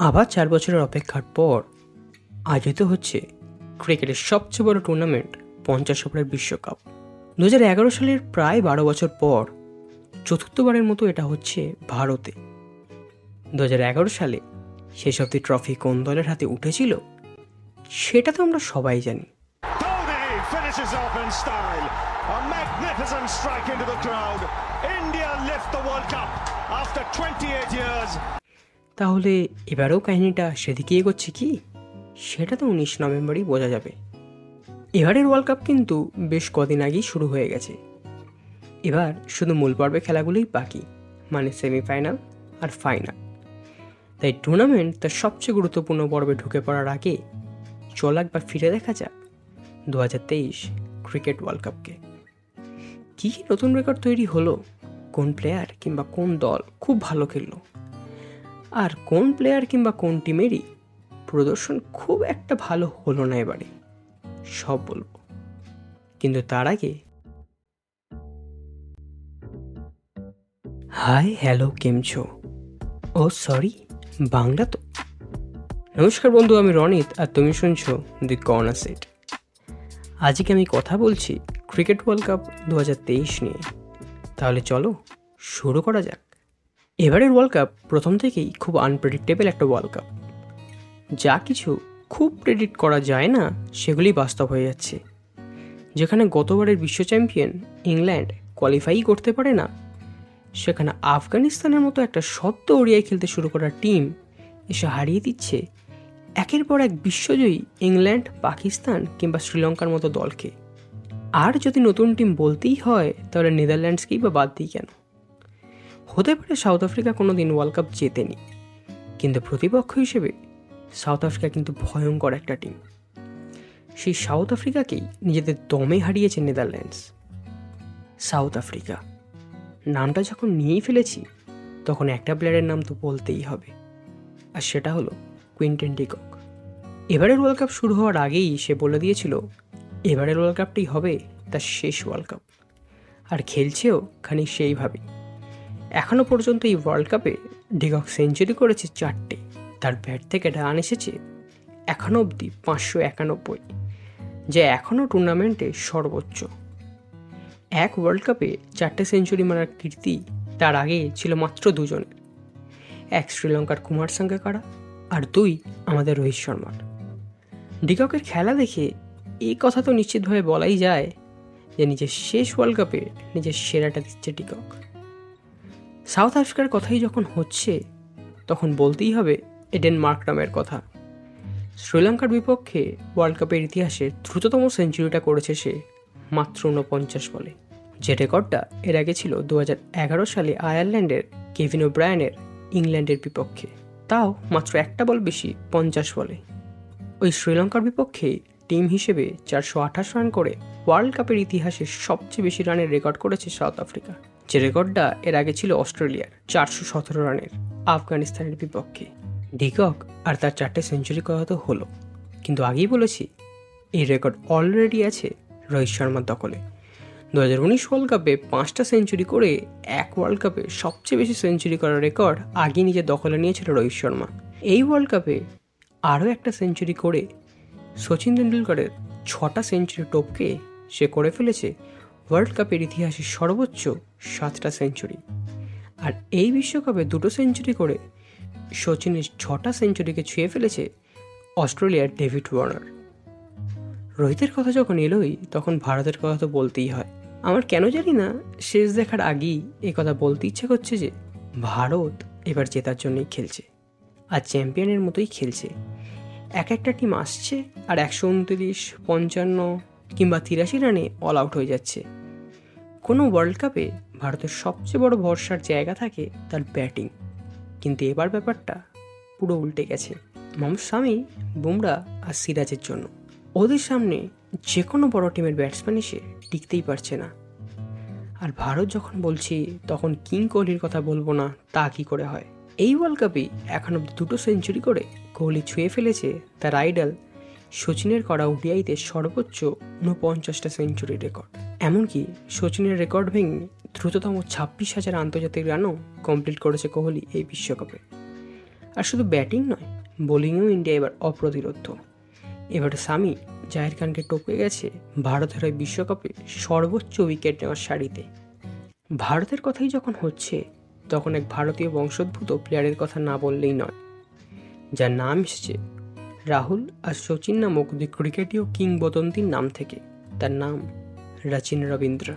আবার চার বছরের অপেক্ষার পর আয়োজিত হচ্ছে ক্রিকেটের সবচেয়ে বড় টুর্নামেন্ট পঞ্চাশ ওভারের বিশ্বকাপ দু এগারো সালের প্রায় বারো বছর পর চতুর্থবারের মতো এটা হচ্ছে ভারতে দু এগারো সালে সেসবটি ট্রফি কোন দলের হাতে উঠেছিল, সেটা তো আমরা সবাই জানি Dhoni finishes off in style. A magnificent strike into the crowd. India lift the World Cup after 28 years. তাহলে এবারেও কাহিনীটা সেদিকে এগোচ্ছে কি? সেটা তো উনিশ নভেম্বরই বোঝা যাবে। এবারের ওয়ার্ল্ড কাপ কিন্তু বেশ কদিন আগেই শুরু হয়ে গেছে। এবার শুধু মূল পর্বে খেলাগুলোই বাকি মানে সেমিফাইনাল আর ফাইনাল। তাই টুর্নামেন্ট তার সবচেয়ে গুরুত্বপূর্ণ পর্বে ঢুকে পড়ার আগে চল একবার ফিরে দেখা যাক দু হাজার তেইশ ক্রিকেট ওয়ার্ল্ড কাপকে কী। কী নতুন রেকর্ড তৈরি হলো, কোন প্লেয়ার কিংবা কোন দল খুব ভালো খেললো আর কোন প্লেয়ার কিংবা কোন টিমেরই প্রদর্শন খুব একটা ভালো হলো না এবারে, সব বলব। কিন্তু তার আগে হাই হ্যালো কেমছো ও সরি বাংলা তো? নমস্কার বন্ধু, আমি রনিত আর তুমি শুনছো দি কর্নার সেট আজকে আমি কথা বলছি ক্রিকেট ওয়ার্ল্ড কাপ দু হাজার তেইশ নিয়ে। তাহলে চলো, শুরু করা যাক। এবারের ওয়ার্ল্ড কাপ প্রথম থেকেই খুব আনপ্রেডিক্টেবল একটা ওয়ার্ল্ড কাপ যা কিছু খুব প্রেডিক্ট করা যায় না, সেগুলি বাস্তব হয়ে যাচ্ছে। যেখানে গতবারের বিশ্ব চ্যাম্পিয়ন ইংল্যান্ড কোয়ালিফাই করতে পারে না, সেখানে আফগানিস্তানের মতো একটা সত্য ওড়িয়ায় খেলতে শুরু করা টিম এসে হারিয়ে দিচ্ছে একের পর এক বিশ্বজয়ী ইংল্যান্ড পাকিস্তান কিংবা শ্রীলঙ্কার মতো দলকে। আর যদি নতুন টিম বলতেই হয়, তাহলে নেদারল্যান্ডসকেই বা বাদ দিই কেন? হতে পারে সাউথ আফ্রিকা কোনো দিন ওয়ার্ল্ড কাপ জেতেনি। কিন্তু প্রতিপক্ষ হিসেবে সাউথ আফ্রিকা কিন্তু ভয়ঙ্কর একটা টিম সেই সাউথ আফ্রিকাকেই নিজেদের দমে হারিয়েছে নেদারল্যান্ডস। South Africa. নামটা যখন নিয়েই ফেলেছি, তখন একটা প্লেয়ারের নাম তো বলতেই হবে। আর সেটা হলো কুইন্টেন ডিকক এবারের ওয়ার্ল্ড কাপ শুরু হওয়ার আগেই সে বলে দিয়েছিল, এবারের ওয়ার্ল্ড কাপটি হবে তার শেষ ওয়ার্ল্ড কাপ আর খেলছেও খানিক সেইভাবেই। এখনও পর্যন্ত এই ওয়ার্ল্ড কাপে ডিকক সেঞ্চুরি করেছে চারটে। তার ব্যাট থেকে রান এসেছে এখনও অবধি পাঁচশো একানব্বই, যা এখনও টুর্নামেন্টে সর্বোচ্চ। এক ওয়ার্ল্ড কাপে চারটে সেঞ্চুরি মারার কীর্তি তার আগে ছিল মাত্র দুজনের এক শ্রীলঙ্কার কুমার সাঙ্গাকারা আর দুই আমাদের রোহিত শর্মার। ডিককের খেলা দেখে এই কথা তো নিশ্চিতভাবে বলাই যায় যে নিজের শেষ ওয়ার্ল্ড কাপে নিজের সেরাটা দিচ্ছে ডিকক সাউথ আফ্রিকার কথাই যখন হচ্ছে, তখন বলতেই হবে এডেন মার্করামের কথা। শ্রীলঙ্কার বিপক্ষে ওয়ার্ল্ড কাপের ইতিহাসে দ্রুততম সেঞ্চুরিটা করেছে সে মাত্র ঊনপঞ্চাশ বলে। যে রেকর্ডটা এর আগে ছিল দু হাজার এগারো সালে আয়ারল্যান্ডের কেভিন ব্রায়ানের ইংল্যান্ডের বিপক্ষে। তাও মাত্র একটা বল বেশি, পঞ্চাশ বলে। ওই শ্রীলঙ্কার বিপক্ষে টিম হিসেবে চারশো আঠাশ রান করে ওয়ার্ল্ড কাপের ইতিহাসে সবচেয়ে বেশি রানের রেকর্ড করেছে সাউথ আফ্রিকা। যে রেকর্ডটা এর আগে ছিল অস্ট্রেলিয়ার চারশো সতেরো রানের আফগানিস্তানের বিপক্ষে। ডিকক আর তার চারটে সেঞ্চুরি করা তো হলো। কিন্তু আগেই বলেছি, এই রেকর্ড অলরেডি আছে রোহিত শর্মার দখলে। দু হাজার উনিশ ওয়ার্ল্ড কাপে পাঁচটা সেঞ্চুরি করে এক ওয়ার্ল্ড কাপে সবচেয়ে বেশি সেঞ্চুরি করার রেকর্ড আগে নিজের দখলে নিয়েছিল রোহিত শর্মা। এই ওয়ার্ল্ড কাপে আরও একটা সেঞ্চুরি করে সচিন তেন্ডুলকরের ছটা সেঞ্চুরি টপকে সে করে ফেলেছে ওয়ার্ল্ড কাপের ইতিহাসে সর্বোচ্চ সাতটা সেঞ্চুরি আর এই বিশ্বকাপে দুটো সেঞ্চুরি করে সচিনের ছটা সেঞ্চুরিকে ছুঁয়ে ফেলেছে অস্ট্রেলিয়ার ডেভিড ওয়ার্নার। রোহিতের কথা যখন এলোই, তখন ভারতের কথা তো বলতেই হয়। আমার কেন জানি না, শেষ দেখার আগেই এই কথা বলতে ইচ্ছে করছে যে ভারত এবার জেতার জন্যই খেলছে আর চ্যাম্পিয়নের মতোই খেলছে। এক একটা টিম আসছে আর একশো উনত্রিশ, পঞ্চান্ন কিংবা তিরাশি রানে অল আউট হয়ে যাচ্ছে। কোনো ওয়ার্ল্ড কাপে ভারতের সবচেয়ে বড় ভরসার জায়গা থাকে তার ব্যাটিং কিন্তু এবার ব্যাপারটা পুরো উল্টে গেছে। মোহাম্মদ শামি বুমরা আর সিরাজের জন্য। ওদের সামনে যে কোনো বড় টিমের ব্যাটসম্যান এসে টিকতেই পারছে না। আর ভারত যখন বলছি, তখন কিং কোহলির কথা বলব না, তা কি করে হয়? এই ওয়ার্ল্ড কাপে এখন অব্দি দুটো সেঞ্চুরি করে কোহলি ছুঁয়ে ফেলেছে তার আইডল সচিনের করা ওডিআইতে সর্বোচ্চ ঊনপঞ্চাশটা সেঞ্চুরি রেকর্ড এমনকি সচিনের রেকর্ড ভেঙে দ্রুততম ছাব্বিশ হাজার আন্তর্জাতিক রানও কমপ্লিট করেছে কোহলি এই বিশ্বকাপে। আর শুধু ব্যাটিং নয়, বোলিংয়েও ইন্ডিয়া এবার অপ্রতিরোধ এবার স্বামী জাহির খানকে টপকে গেছে ভারতের হয়ে বিশ্বকাপে সর্বোচ্চ উইকেট নেওয়ার সারিতে। ভারতের কথাই যখন হচ্ছে, তখন এক ভারতীয় বংশোদ্ভূত প্লেয়ারের কথা না বললেই নয়। যার নাম এসেছে রাহুল আর সচিন নামক দুই ক্রিকেটীয় কিংবদন্তির নাম থেকে। তার নাম রাচিন রবীন্দ্র।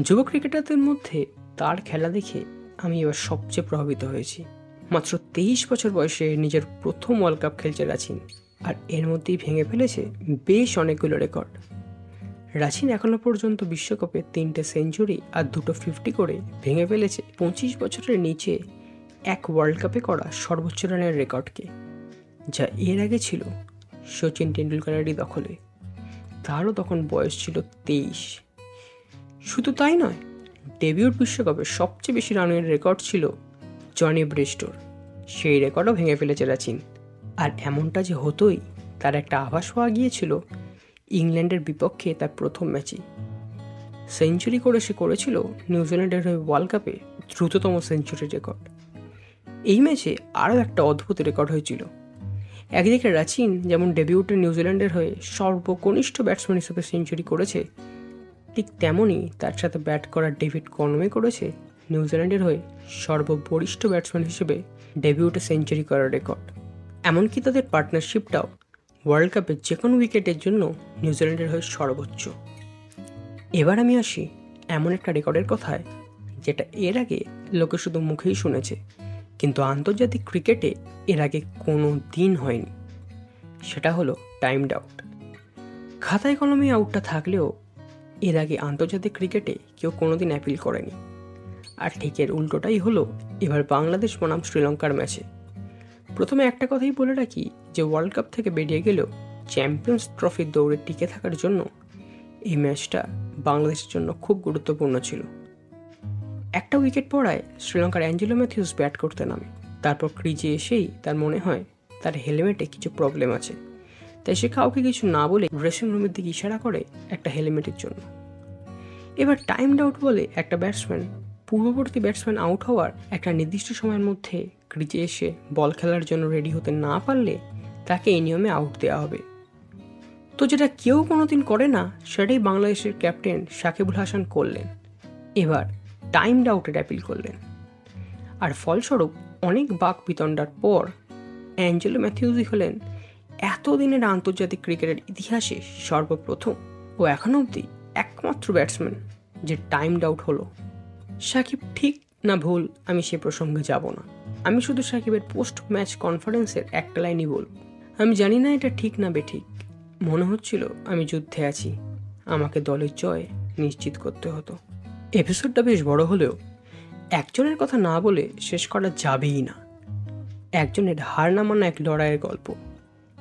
যুব ক্রিকেটারদের মধ্যে তার খেলা দেখে আমি এবার সবচেয়ে প্রভাবিত হয়েছি। মাত্র তেইশ বছর বয়সে নিজের প্রথম ওয়ার্ল্ড কাপ খেলছে রাচিন আর এর মধ্যেই ভেঙে ফেলেছে বেশ অনেকগুলো রেকর্ড। রাচিন এখনও পর্যন্ত বিশ্বকাপে তিনটে সেঞ্চুরি আর দুটো ফিফটি করে ভেঙে ফেলেছে পঁচিশ বছরের নিচে এক ওয়ার্ল্ড কাপে করা সর্বোচ্চ রানের রেকর্ডকে, যা এর আগে ছিল সচিন টেন্ডুলকারেরই দখলে। তারও তখন বয়স ছিল তেইশ। শুধু তাই নয় ডেবিউট বিশ্বকাপে সবচেয়ে বেশি রানের রেকর্ড ছিল জনি ব্রিস্টোর। সেই রেকর্ডও ভেঙে ফেলেছে রাচিন। আর এমনটা যে হতোই, তার একটা আভাস পাওয়া গিয়েছিল ইংল্যান্ডের বিপক্ষে তার প্রথম ম্যাচে। সেঞ্চুরি করে সে করেছিল নিউজিল্যান্ডের হয়ে ওয়ার্ল্ড কাপে দ্রুততম সেঞ্চুরি রেকর্ড। এই ম্যাচে আরও একটা অদ্ভুত রেকর্ড হয়েছিল। একদিকে রাচিন যেমন ডেবিউটে নিউজিল্যান্ডের হয়ে সর্বকনিষ্ঠ ব্যাটসম্যান হিসেবে সেঞ্চুরি করেছে, ঠিক তেমনই তার সাথে ব্যাট করা ডেভিড কনমে করেছে নিউজিল্যান্ডের হয়ে সর্ববরিষ্ঠ ব্যাটসম্যান হিসেবে ডেবিউটে সেঞ্চুরি করার রেকর্ড। এমনকি তাদের পার্টনারশিপটাও ওয়ার্ল্ড কাপের যে কোনো উইকেটের জন্য নিউজিল্যান্ডের হয়ে সর্বোচ্চ। এবার আমি আসি এমন একটা রেকর্ডের কথায়, যেটা এর আগে লোকে শুধু মুখেই শুনেছে। কিন্তু আন্তর্জাতিক ক্রিকেটে এর আগে কোনো দিন হয়নি। সেটা হলো টাইমড আউট খাতায় কলমে আউটটা থাকলেও এর আগে আন্তর্জাতিক ক্রিকেটে কেউ কোনোদিন অ্যাপিল করেনি। আর ঠিক এর উল্টোটাই হলো এবার বাংলাদেশ বনাম শ্রীলঙ্কার ম্যাচে প্রথমে একটা কথাই বলে রাখি যে ওয়ার্ল্ড কাপ থেকে বেরিয়ে গেলেও চ্যাম্পিয়ন্স ট্রফির দৌড়ে টিকে থাকার জন্য এই ম্যাচটা বাংলাদেশের জন্য খুব গুরুত্বপূর্ণ ছিল। একটা উইকেট পড়ায় শ্রীলঙ্কার অ্যাঞ্জেলো ম্যাথিউস ব্যাট করতে নামে। তারপর ক্রিজে এসেই তার মনে হয় তার হেলমেটে কিছু প্রবলেম আছে। তাই সে কাউকে কিছু না বলে ড্রেসিং রুমের দিকে ইশারা করে একটা হেলমেটের জন্য। এবার টাইম আউট বলে একটা ব্যাটসম্যান পূর্ববর্তী ব্যাটসম্যান আউট হওয়ার একটা নির্দিষ্ট সময়ের মধ্যে ক্রিজে এসে বল খেলার জন্য রেডি হতে না পারলে তাকে এই নিয়মে আউট দেওয়া হবে। তো যেটা কেউ কোনোদিন করে না, সেটাই বাংলাদেশের ক্যাপ্টেন সাকিবুল হাসান করলেন। এবার টাইম আউটের অ্যাপিল করলেন। আর ফলস্বরূপ, অনেক বাক বিতণ্ডার পর অ্যাঞ্জেলো ম্যাথিউজি হলেন এতদিনের আন্তর্জাতিক ক্রিকেটের ইতিহাসে সর্বপ্রথম ও এখনও অবধি একমাত্র ব্যাটসম্যান যে টাইম আউট হলো। সাকিব ঠিক না ভুল, আমি সে প্রসঙ্গে যাব না। আমি শুধু সাকিবের পোস্ট ম্যাচ কনফারেন্সের একটা লাইনই বলব। আমি জানি না এটা ঠিক না বেঠিক। মনে হচ্ছিল আমি যুদ্ধে আছি। আমাকে দলের জয় নিশ্চিত করতে হতো। এপিসোডটা বেশ বড় হলেও একজনের কথা না বলে শেষ করা যাবেই না। একজনের হার না মানা এক লড়াইয়ের গল্প।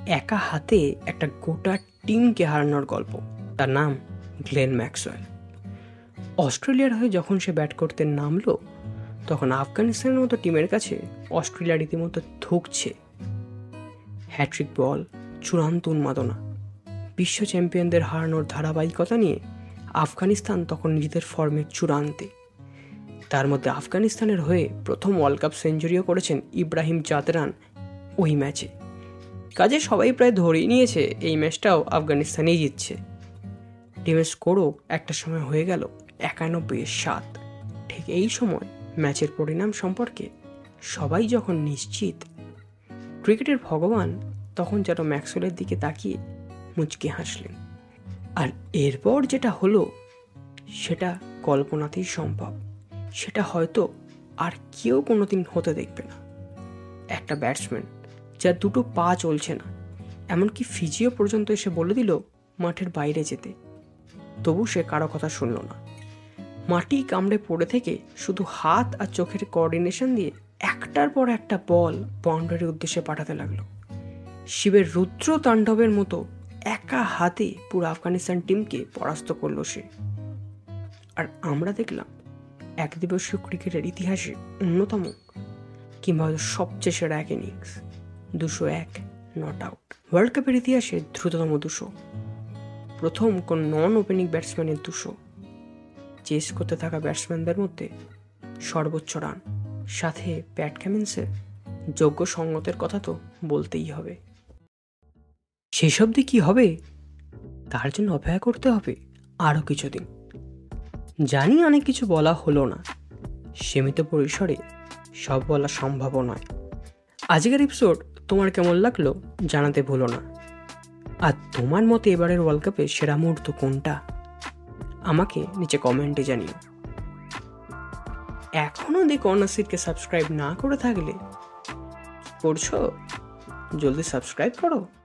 একা হাতে একটা গোটা টিমকে হারানোর গল্প। তার নাম গ্লেন ম্যাক্সওয়েল। অস্ট্রেলিয়ার হয়ে যখন সে ব্যাট করতে নামলো, তখন আফগানিস্তানের মতো টিমের কাছে অস্ট্রেলিয়া রীতিমতো ধুকছে। হ্যাট্রিক বল, চূড়ান্ত উন্মাদনা, বিশ্ব চ্যাম্পিয়নদের হারানোর ধারাবাহিকতা নিয়ে আফগানিস্তান তখন নিজেদের ফর্মে চূড়ান্তে। তার মধ্যে আফগানিস্তানের হয়ে প্রথম ওয়ার্ল্ড কাপ সেঞ্চুরিও করেছেন ইব্রাহিম জাতরান ওই ম্যাচে। কাজে সবাই প্রায় ধরেই নিয়েছে এই ম্যাচটাও আফগানিস্তানেই জিতছে। টিমের স্কোরও একটা সময় হয়ে গেল একানব্বই সাত। ঠিক এই সময় ম্যাচের পরিণাম সম্পর্কে সবাই যখন নিশ্চিত, ক্রিকেটের ভগবান তখন যেন ম্যাক্সওয়েলের দিকে তাকিয়ে মুচকে হাসলেন। আর এরপর যেটা হলো, সেটা কল্পনাতেই সম্ভব। সেটা হয়তো আর কেউ কোনোদিন হতে দেখবে না। একটা ব্যাটসম্যান যার দুটো পা চলছে না, এমনকি ফিজিও পর্যন্ত এসে বলে দিল মাঠের বাইরে যেতে। তবু সে কারও কথা শুনল না। মাটি কামড়ে পড়ে থেকে শুধু হাত আর চোখের কোঅর্ডিনেশন দিয়ে একটার পর একটা বল বাউন্ডারির উদ্দেশ্যে পাঠাতে লাগল। শিবের রুদ্র তাণ্ডবের মতো একা হাতে পুরো আফগানিস্তান টিমকে পরাস্ত করল সে। আর আমরা দেখলাম, এক দিবসীয় ক্রিকেটের ইতিহাসে অন্যতম কিংবা সবচেয়ে সেরা এক ইনিংস দুশো এক নট আউট ওয়ার্ল্ড কাপের ইতিহাসে দ্রুততম দুশো। প্রথম কোন নন ওপেনিং ব্যাটসম্যানের দুশো। চেস করতে থাকা ব্যাটসম্যানদের মধ্যে সর্বোচ্চ রান সাথে প্যাট ক্যামিন্সের যোগ্য সঙ্গতের কথা তো বলতেই হবে। সব দিয়ে কী হবে? তার জন্য অপেক্ষা করতে হবে আরও কিছুদিন। জানি অনেক কিছু বলা হলো না। সীমিত পরিসরে সব বলা সম্ভবও নয়। আজকের এপিসোড তোমার কেমন লাগল জানাতে ভুলো না। আর তোমার মতে এবারের ওয়ার্ল্ড কাপের সেরা মুহূর্ত কোনটা? আমাকে নিচে কমেন্টে জানিও। এখনও দি কর্নার সাবস্ক্রাইব না করে থাকলে করছ? জলদি সাবস্ক্রাইব করো।